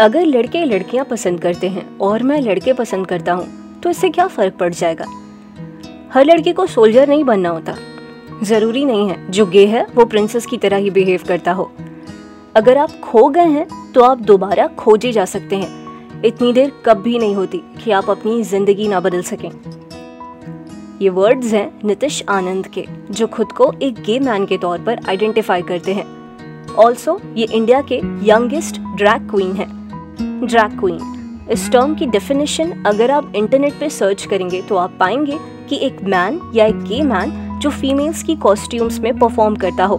अगर लड़के लड़कियाँ पसंद करते हैं और मैं लड़के पसंद करता हूँ तो इससे क्या फ़र्क पड़ जाएगा? हर लड़के को सोल्जर नहीं बनना होता। ज़रूरी नहीं है, जो गे है, वो प्रिंसेस की तरह ही बिहेव करता हो। अगर आप खो गए हैं तो आप दोबारा खोजे जा सकते हैं। इतनी देर कब भी नहीं होती कि आप अपनी ज़िंदगी ना बदल सकें। ये वर्ड्स हैं नितिश आनंद के, जो खुद को एक गे मैन के तौर पर आइडेंटिफाई करते हैं। ऑल्सो ये इंडिया के यंगेस्ट ड्रैग क्वीन है। ड्रैग क्वीन इस टर्म की डेफिनेशन अगर आप इंटरनेट पे सर्च करेंगे तो आप पाएँगे कि एक मैन या एक गे मैन जो फीमेल्स की कॉस्ट्यूम्स में परफॉर्म करता हो।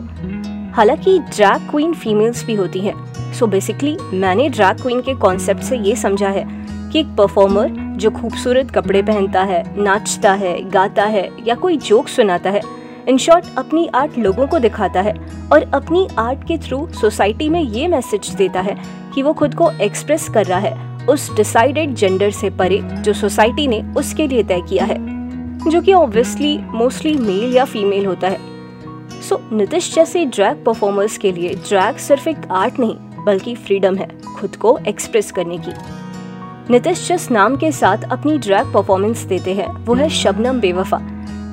हालाँकि ड्रैग क्वीन फीमेल्स भी होती है। सो बेसिकली मैंने ड्रैग क्वीन के कॉन्सेप्ट से ये समझा है कि एक परफॉर्मर जो खूबसूरत कपड़े पहनता है, नाचता है, गाता है या कोई जोक सुनाता है इन शॉर्ट अपनी आर्ट लोगों को दिखाता है और अपनी आर्ट के थ्रू सोसाइटी में ये मैसेज देता है कि वो खुद को एक्सप्रेस कर रहा है उस डिसाइडेड जेंडर से परे जो सोसाइटी ने उसके लिए तय किया है जो कि ऑब्वियसली मोस्टली मेल या फीमेल होता है। सो so, नितिश जैसे ड्रैग परफॉर्मर्स के लिए ड्रैग सिर्फ़ एक आर्ट नहीं बल्कि फ्रीडम है खुद को एक्सप्रेस करने की। नितिश जिस नाम के साथ अपनी ड्रैग परफॉर्मेंस देते हैं वो है शबनम बेवफा।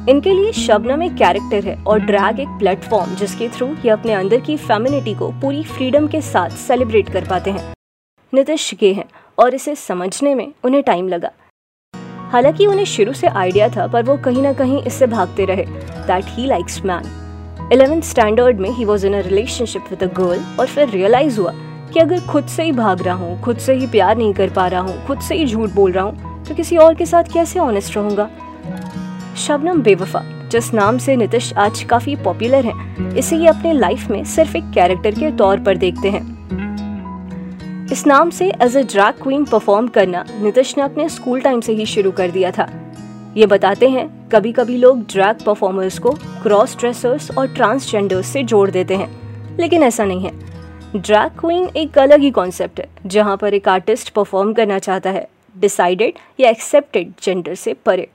इनके लिए शबनम एक कैरेक्टर है और ड्रैग एक प्लेटफॉर्म जिसके थ्रू ये अपने अंदर की फेमिनिटी को पूरी फ्रीडम के साथ सेलिब्रेट कर पाते हैं। नितिश गे हैं और इसे समझने में उन्हें टाइम लगा। हालाँकि उन्हें शुरू से आइडिया था, पर वो कहीं ना कहीं इससे भागते रहे। That he likes man eleventh standard में ही was in a relationship with a girl और फिर रियलाइज़ हुआ कि अगर खुद से ही भाग रहा हूँ, खुद से ही प्यार नहीं कर पा रहा हूँ, खुद से ही झूठ बोल रहा हूँ तो किसी और के साथ कैसे ऑनेस्ट रहूँगा? शबनम बेवफा, जिस नाम से नितिश आज काफ़ी पॉपुलर है, इसे ये अपने लाइफ में सिर्फ़ एक कैरेक्टर के तौर पर देखते हैं। इस नाम से as a drag queen perform करना नितिश ने अपने स्कूल टाइम से ही शुरू कर दिया था। ये बताते हैं कभी कभी लोग ड्रैग परफॉर्मर्स को क्रॉस ड्रेसर्स और ट्रांसजेंडर्स से जोड़ देते हैं, लेकिन ऐसा नहीं है। ड्रैग क्वीन एक अलग ही कॉन्सेप्ट है, जहाँ पर एक आर्टिस्ट परफॉर्म करना चाहता है डिसाइडेड या एक्सेप्टेड जेंडर से परे।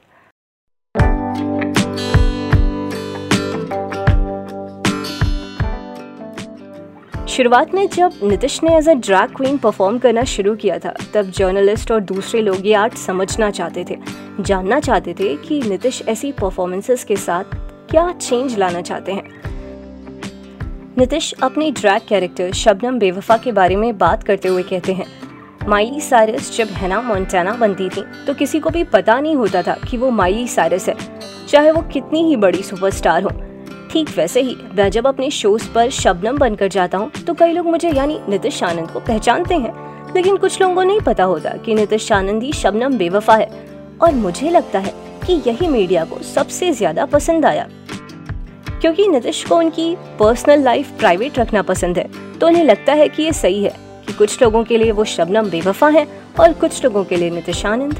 शुरुआत में जब नितिश ने as a drag queen perform करना शुरू किया था, तब जर्नलिस्ट और दूसरे लोग ये आर्ट समझना चाहते थे। जानना चाहते थे कि नितिश ऐसी परफॉर्मेंसेस के साथ क्या चेंज लाना चाहते हैं। नितिश अपने ड्रैग कैरेक्टर शबनम बेवफा के बारे में बात करते हुए कहते हैं, माइली साइरस जब हैना मोन्टाना बनती थी तो किसी को भी पता नहीं होता था कि वो माइली साइरस है, चाहे वो कितनी ही बड़ी सुपरस्टार हो। ठीक वैसे ही, मैं जब अपने शोज़ पर शबनम बनकर जाता हूँ तो कई लोग मुझे यानी नितिश आनंद को पहचानते हैं। लेकिन कुछ लोगों को नहीं पता होता कि नितिश आनंद ही शबनम बेवफा है। और मुझे लगता है कि यही मीडिया को सबसे ज़्यादा पसंद आया। क्योंकि नितिश को उनकी पर्सनल लाइफ प्राइवेट रखना पसंद है तो उन्हें लगता है कि ये सही है कि कुछ लोगों के लिए वो शबनम बेवफा है और कुछ लोगों के लिए नितिश आनंद।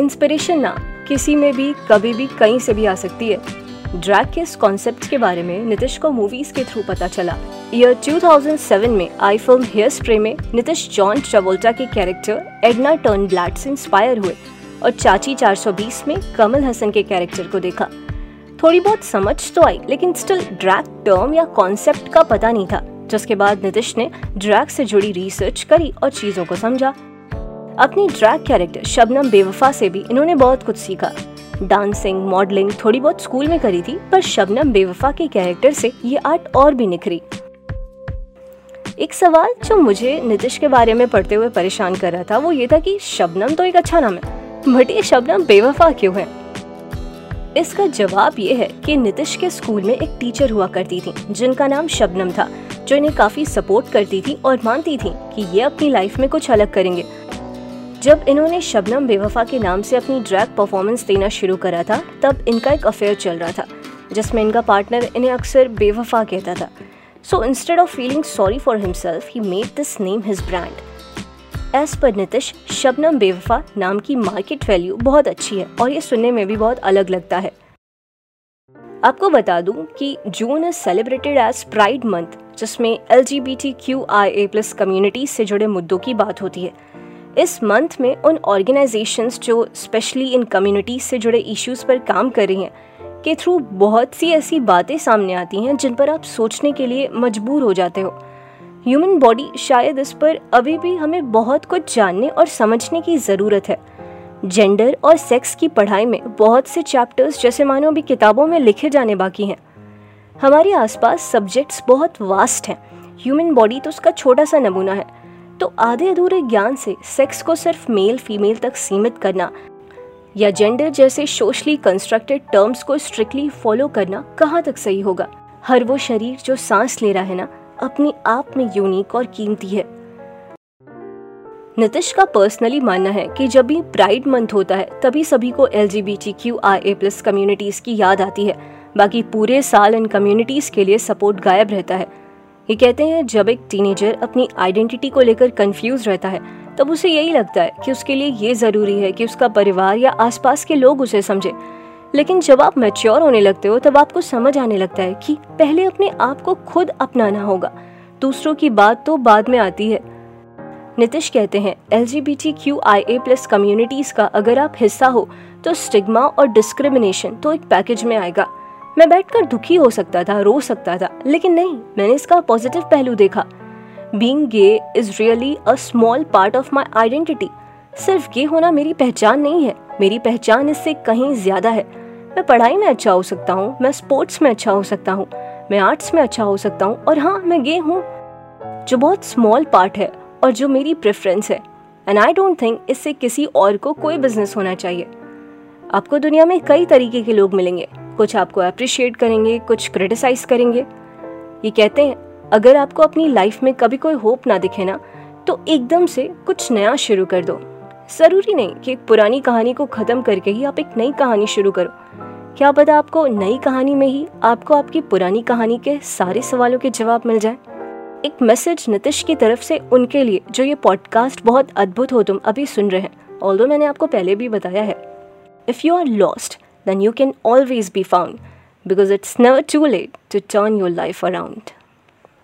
इंस्पिरेशन ना किसी में भी, कभी भी कहीं से भी आ सकती है। ड्रैग के इस कॉन्सेप्ट के बारे में नितिश को मूवीज़ के थ्रू पता चला। ईयर 2007 में आई फ़िल्म हेयर स्प्रे में नितिश जॉन ट्रेवोल्टा के कैरेक्टर एडना टर्न ब्लैड से इंस्पायर हुए और चाची 420 में कमल हसन के कैरेक्टर को देखा। थोड़ी बहुत समझ तो आई, लेकिन स्टिल ड्रैग टर्म या कॉन्सेप्ट का पता नहीं था, जिसके बाद नितिश ने ड्रैग से जुड़ी रिसर्च करी और चीज़ों को समझा। अपनी ड्रैग कैरेक्टर शबनम बेवफा से भी इन्होंने बहुत कुछ सीखा। डांसिंग, मॉडलिंग थोड़ी बहुत स्कूल में करी थी, पर शबनम बेवफा के कैरेक्टर से ये आर्ट और भी निखरी। एक सवाल जो मुझे नितिश के बारे में पढ़ते हुए परेशान कर रहा था, वो ये था कि शबनम तो एक अच्छा नाम है, बट ये शबनम बेवफा क्यों है? इसका जवाब ये है कि नितिश के स्कूल में एक टीचर हुआ करती थी, जिनका नाम शबनम था, जो इन्हें काफ़ी सपोर्ट करती थी और मानती थी कि ये अपनी लाइफ में कुछ अलग करेंगे। जब इन्होंने शबनम बेवफा के नाम से अपनी ड्रैग परफॉर्मेंस देना शुरू करा था, तब इनका एक अफेयर चल रहा था, जिसमें इनका पार्टनर इन्हें अक्सर बेवफा कहता था। So instead of feeling sorry for himself he made this name his brand as पर नितिश शबनम बेवफा नाम की मार्केट वैल्यू बहुत अच्छी है और ये सुनने में भी बहुत अलग लगता है। आपको बता दूँ कि June is celebrated as pride month जिसमें L G B T Q I A plus community से जुड़े मुद्दों की बात होती है। इस मंथ में उन ऑर्गेनाइजेशंस जो स्पेशली इन कम्युनिटीज से जुड़े इश्यूज़ पर काम कर रही हैं, के थ्रू बहुत सी ऐसी बातें सामने आती हैं जिन पर आप सोचने के लिए मजबूर हो जाते हो। ह्यूमन बॉडी शायद इस पर अभी भी हमें बहुत कुछ जानने और समझने की ज़रूरत है। जेंडर और सेक्स की पढ़ाई में बहुत से चैप्टर्स जैसे मानो अभी किताबों में लिखे जाने बाकी हैं। हमारे आसपास सब्जेक्ट्स बहुत वास्ट हैं। ह्यूमन बॉडी तो उसका छोटा सा नमूना है। तो आधे अधूरे ज्ञान से सेक्स को सिर्फ़ मेल फीमेल तक सीमित करना या जेंडर जैसे सोशली कंस्ट्रक्टेड टर्म्स को स्ट्रिक्टली फॉलो करना कहाँ तक सही होगा? हर वो शरीर जो सांस ले रहा है ना, अपने आप में यूनिक और कीमती है। नितिश का पर्सनली मानना है कि जब भी प्राइड मंथ होता है, तभी सभी को L G B T Q I A plus communities की याद आती है। बाकी पूरे साल इन कम्युनिटीज के लिए सपोर्ट गायब रहता है। ये कहते हैं, जब एक टीनेजर अपनी आइडेंटिटी को लेकर कंफ्यूज रहता है, तब उसे यही लगता है कि उसके लिए ये ज़रूरी है कि उसका परिवार या आसपास के लोग उसे समझे। लेकिन जब आप मैच्योर होने लगते हो, तब आपको समझ आने लगता है कि पहले अपने आप को खुद अपनाना होगा। दूसरों की बात तो बाद में आती है। नितिश कहते हैं L G B T Q I A plus communities का अगर आप हिस्सा हो तो स्टिग्मा और डिस्क्रिमिनेशन तो एक पैकेज में आएगा। मैं बैठकर दुखी हो सकता था, रो सकता था, लेकिन नहीं, मैंने इसका पॉजिटिव पहलू देखा। Being gay is really a small part of my identity सिर्फ़ गे होना मेरी पहचान नहीं है। मेरी पहचान इससे कहीं ज़्यादा है। मैं पढ़ाई में अच्छा हो सकता हूँ, मैं स्पोर्ट्स में अच्छा हो सकता हूँ, मैं आर्ट्स में अच्छा हो सकता हूँ, और हाँ मैं गे हूँ, जो बहुत स्मॉल पार्ट है और जो मेरी प्रेफरेंस है। एंड आई डोंट थिंक इससे किसी और को कोई बिज़नेस होना चाहिए। आपको दुनिया में कई तरीके के लोग मिलेंगे। कुछ आपको अप्रिशिएट करेंगे, कुछ क्रिटिसाइज करेंगे। ये कहते हैं, अगर आपको अपनी लाइफ में कभी कोई होप ना दिखे ना तो एकदम से कुछ नया शुरू कर दो। ज़रूरी नहीं कि एक पुरानी कहानी को ख़त्म करके ही आप एक नई कहानी शुरू करो। क्या पता आपको नई कहानी में ही आपको आपकी पुरानी कहानी के सारे सवालों के जवाब मिल जाए। एक मैसेज नितिश की तरफ़ से उनके लिए, जो ये पॉडकास्ट बहुत अद्भुत हो तुम अभी सुन रहे हैं ऑल्दो मैंने आपको पहले भी बताया है। If you are lost then you can always be found because it's never too late to turn your life around.